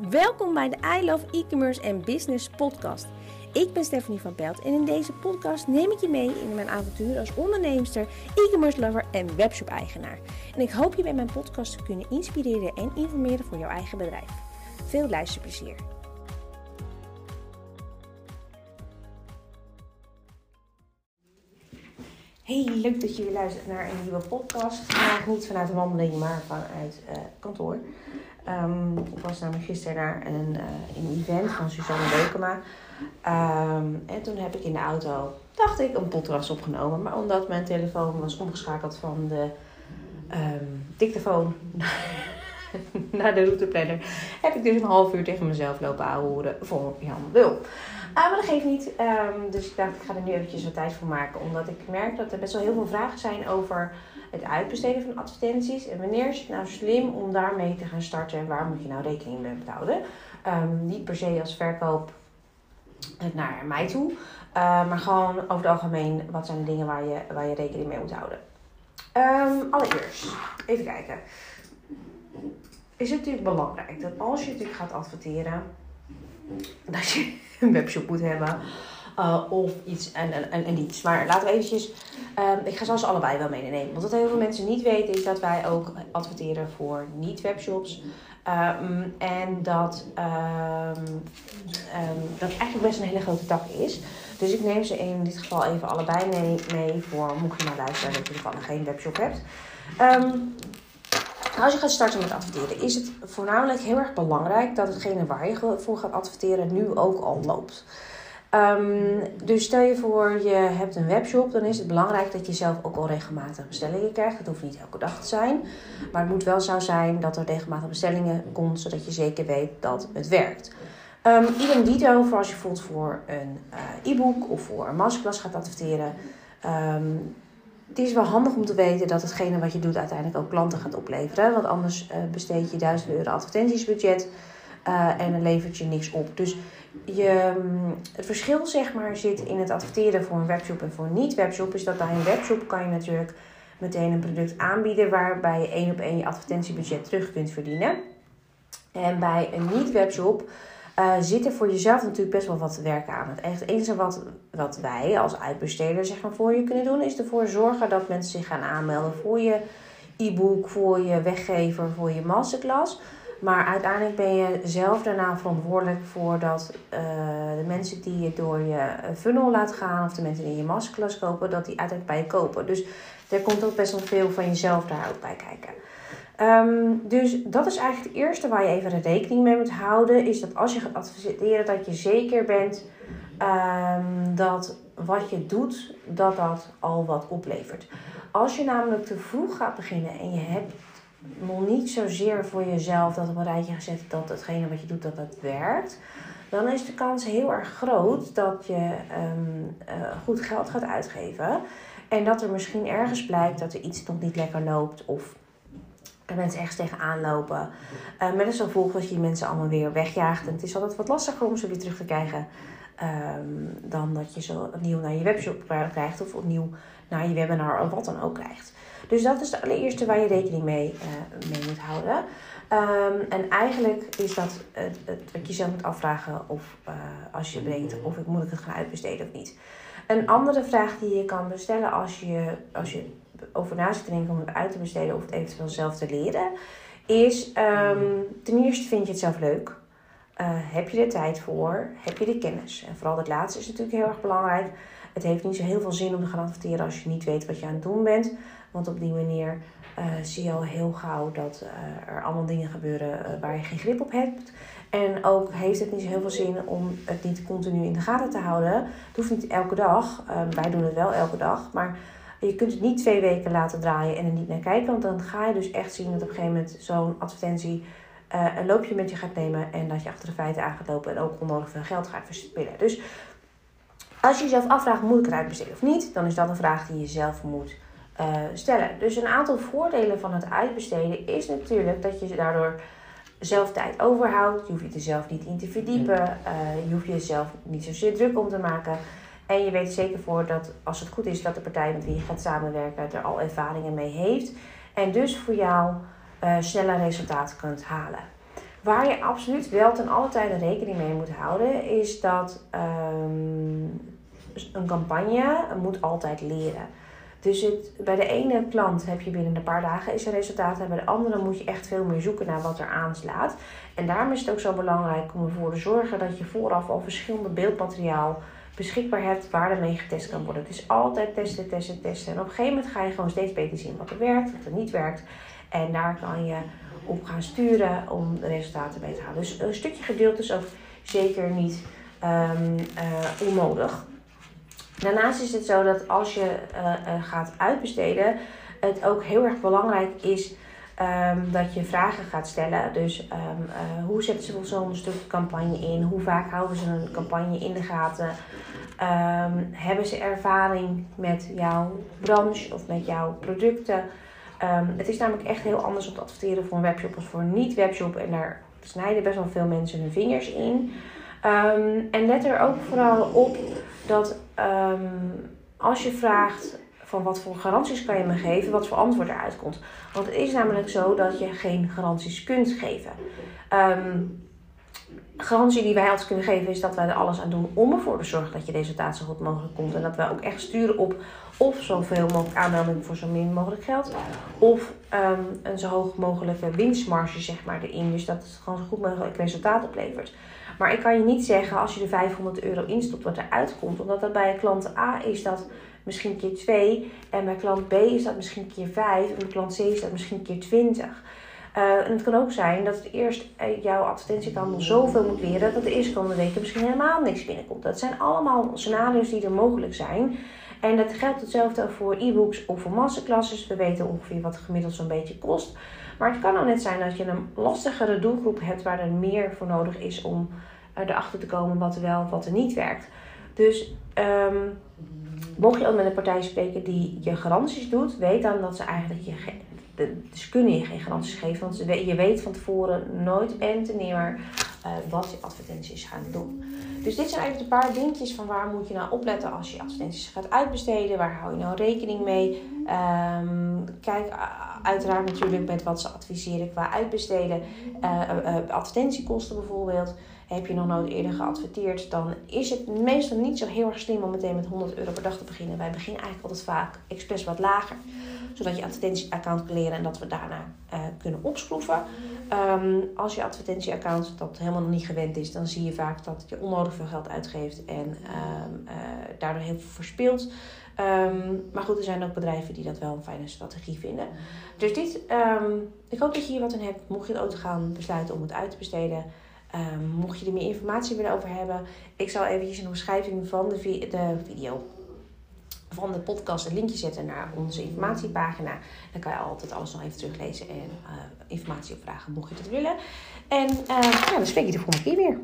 Welkom bij de I Love E-commerce en Business podcast. Ik ben Stephanie van Pelt en in deze podcast neem ik je mee in mijn avontuur als onderneemster, e-commerce lover en webshop eigenaar. En ik hoop je bij mijn podcast te kunnen inspireren en informeren voor jouw eigen bedrijf. Veel luisterplezier. Hey, leuk dat je weer luistert naar een nieuwe podcast. Vandaag niet vanuit de wandeling, maar vanuit uh, kantoor. Um, ik was namelijk gisteren naar een, uh, een event van Suzanne Leukema. Um, en toen heb ik in de auto, dacht ik, een podcast opgenomen. Maar omdat mijn telefoon was omgeschakeld van de um, naar de routeplanner, heb ik dus een half uur tegen mezelf lopen horen voor Jan Wil. Uh, maar dat geeft niet. Dus ik dacht, ik ga er nu eventjes wat tijd voor maken. Omdat ik merk dat er best wel heel veel vragen zijn over het uitbesteden van advertenties. En wanneer is het nou slim om daarmee te gaan starten en waar moet je nou rekening mee houden? Um, niet per se als verkoop naar mij toe. Uh, maar gewoon over het algemeen, wat zijn de dingen waar je, waar je rekening mee moet houden? Um, allereerst, even kijken. Is het natuurlijk belangrijk dat als je natuurlijk gaat adverteren, dat je een webshop moet hebben. Uh, of iets en, en, en, iets. Maar laten we eventjes... Um, ik ga ze allebei wel meenemen. Want wat heel veel mensen niet weten is dat wij ook adverteren voor niet-webshops. Um, en dat um, dat eigenlijk best een hele grote tak is. Dus ik neem ze in dit geval even allebei mee, voor mocht je maar luisteren dat je toevallig geen webshop hebt. Als je gaat starten met adverteren, is het voornamelijk heel erg belangrijk dat hetgene waar je voor gaat adverteren nu ook al loopt. Um, dus stel je voor, je hebt een webshop, dan is het belangrijk dat je zelf ook al regelmatig bestellingen krijgt. Dat hoeft niet elke dag te zijn, maar het moet wel zo zijn dat er regelmatig bestellingen komt, zodat je zeker weet dat het werkt. Um, idem dito voor als je bijvoorbeeld voor een uh, e-book of voor een masterclass gaat adverteren. Um, het is wel handig om te weten dat hetgene wat je doet uiteindelijk ook klanten gaat opleveren. Want anders uh, besteed je 1000 euro advertentiesbudget uh, en dan levert je niks op. Dus je, het verschil zeg maar, zit in het adverteren voor een webshop en voor een niet-webshop. Is dat bij een webshop kan je natuurlijk meteen een product aanbieden waarbij je één op één je advertentiebudget terug kunt verdienen. En bij een niet-webshop uh, zit er voor jezelf natuurlijk best wel wat werk aan. Het enige wat, wat wij als uitbesteder zeg maar, voor je kunnen doen, is ervoor zorgen dat mensen zich gaan aanmelden voor je e-book, voor je weggever, voor je masterclass. Maar uiteindelijk ben je zelf daarna verantwoordelijk voor dat uh, de mensen die je door je funnel laat gaan, of de mensen die je masterclass kopen, dat die uiteindelijk bij je kopen. Dus er komt ook best wel veel van jezelf daar ook bij kijken. Um, dus dat is eigenlijk het eerste waar je even rekening mee moet houden. Is dat als je gaat adverteren, dat je zeker bent um, dat wat je doet, dat dat al wat oplevert. Als je namelijk te vroeg gaat beginnen en je hebt nog niet zozeer voor jezelf dat op een rijtje gezet dat hetgene wat je doet, dat dat werkt. Dan is de kans heel erg groot dat je um, uh, goed geld gaat uitgeven. En dat er misschien ergens blijkt dat er iets nog niet lekker loopt. Of er mensen ergens tegenaan lopen. Uh, met als gevolg dat je die mensen allemaal weer wegjaagt. En het is altijd wat lastiger om ze weer terug te krijgen. Um, dan dat je ze opnieuw naar je webshop krijgt. Of opnieuw naar je webinar of wat dan ook krijgt. Dus dat is de allereerste waar je rekening mee, uh, mee moet houden. Um, en eigenlijk is dat het, het, wat je zelf moet afvragen of uh, als je denkt of ik moet ik het gaan uitbesteden of niet. Een andere vraag die je kan bestellen als je, als je over na zit te denken om het uit te besteden of het eventueel zelf te leren, is um, ten eerste vind je het zelf leuk. Uh, heb je er tijd voor? Heb je de kennis? En vooral dat laatste is natuurlijk heel erg belangrijk. Het heeft niet zo heel veel zin om te gaan adverteren als je niet weet wat je aan het doen bent. Want op die manier uh, zie je al heel gauw dat uh, er allemaal dingen gebeuren waar je geen grip op hebt. En ook heeft het niet zo heel veel zin om het niet continu in de gaten te houden. Het hoeft niet elke dag. wij doen het wel elke dag. Maar je kunt het niet twee weken laten draaien en er niet naar kijken. Want dan ga je dus echt zien dat op een gegeven moment zo'n advertentie een loopje met je gaat nemen. En dat je achter de feiten aan gaat lopen en ook onnodig veel geld gaat verspillen. Dus als je jezelf afvraagt, moet ik het uitbesteden of niet? Dan is dat een vraag die je zelf moet uh, stellen. Dus een aantal voordelen van het uitbesteden is natuurlijk dat je daardoor zelf tijd overhoudt. Je hoeft je er zelf niet in te verdiepen. Uh, je hoeft jezelf niet zozeer druk om te maken. En je weet er zeker voor dat als het goed is dat de partij met wie je gaat samenwerken er al ervaringen mee heeft. En dus voor jou uh, sneller resultaten kunt halen. Waar je absoluut wel ten alle tijde rekening mee moet houden, is dat ehm, een campagne moet altijd leren. Dus het, bij de ene klant heb je binnen een paar dagen is er resultaat. En bij de andere moet je echt veel meer zoeken naar wat er aanslaat. En daarom is het ook zo belangrijk om ervoor te zorgen dat je vooraf al verschillende beeldmateriaal beschikbaar hebt waar ermee getest kan worden. Het is altijd testen, testen, testen. En op een gegeven moment ga je gewoon steeds beter zien wat er werkt, wat er niet werkt. En daar kan je op gaan sturen om de resultaten mee te halen. Dus een stukje geduld is ook zeker niet um, uh, onnodig. Daarnaast is het zo dat als je uh, gaat uitbesteden, het ook heel erg belangrijk is um, dat je vragen gaat stellen. Dus uh, hoe zetten ze zo'n stuk campagne in? Hoe vaak houden ze een campagne in de gaten? Hebben ze ervaring met jouw branche of met jouw producten? Het is namelijk echt heel anders om te adverteren voor een webshop als voor een niet-webshop. En daar snijden best wel veel mensen hun vingers in. en let er ook vooral op dat als je vraagt van wat voor garanties kan je me geven, wat voor antwoord eruit komt. Want het is namelijk zo dat je geen garanties kunt geven. Um, garantie die wij altijd kunnen geven is dat wij er alles aan doen om ervoor te zorgen dat je resultaat zo goed mogelijk komt. En dat wij ook echt sturen op of zoveel mogelijk aanmeldingen voor zo min mogelijk geld. Of um, een zo hoog mogelijke winstmarge zeg maar erin. Dus dat het gewoon zo goed mogelijk resultaat oplevert. Maar ik kan je niet zeggen als je er 500 euro instopt wat eruit komt. Omdat dat bij klant A is dat misschien keer 2. En bij klant B is dat misschien keer 5. En bij klant C is dat misschien keer 20. Eh, en het kan ook zijn dat het eerst uh, jouw advertentiekanaal zoveel moet leren dat de eerste komende weken misschien helemaal niks binnenkomt. Dat zijn allemaal scenario's die er mogelijk zijn. En dat geldt hetzelfde voor e-books of voor masterclasses. We weten ongeveer wat het gemiddeld zo'n beetje kost. Maar het kan ook net zijn dat je een lastigere doelgroep hebt waar er meer voor nodig is om uh, erachter te komen wat er wel wat er niet werkt. Dus um, mocht je ook met een partij spreken die je garanties doet, weet dan dat ze eigenlijk je dus kunnen je geen garanties geven, want je weet van tevoren nooit en te nimmer uh, wat je advertenties gaan doen. Dus dit zijn eigenlijk een paar dingetjes van waar moet je nou opletten als je advertenties gaat uitbesteden. Waar hou je nou rekening mee? Um, kijk uiteraard natuurlijk met wat ze adviseren qua uitbesteden. Uh, uh, advertentiekosten bijvoorbeeld. Heb je nog nooit eerder geadverteerd, dan is het meestal niet zo heel erg slim om meteen met 100 euro per dag te beginnen. Wij beginnen eigenlijk altijd vaak expres wat lager, zodat je advertentieaccount kan leren en dat we daarna kunnen opschroeven. Um, als je advertentieaccount dat helemaal nog niet gewend is, dan zie je vaak dat je onnodig veel geld uitgeeft en uh, daardoor heel veel verspeelt. Um, maar goed, er zijn ook bedrijven die dat wel een fijne strategie vinden. Dus dit, ik hoop dat je hier wat aan hebt. Mocht je het auto gaan besluiten om het uit te besteden. Um, mocht je er meer informatie willen over hebben, ik zal eventjes in de beschrijving van de, vi de video van de podcast een linkje zetten naar onze informatiepagina. Dan kan je altijd alles nog even teruglezen en uh, informatie opvragen mocht je dat willen. En uh, ja, dan spreek je de volgende keer weer.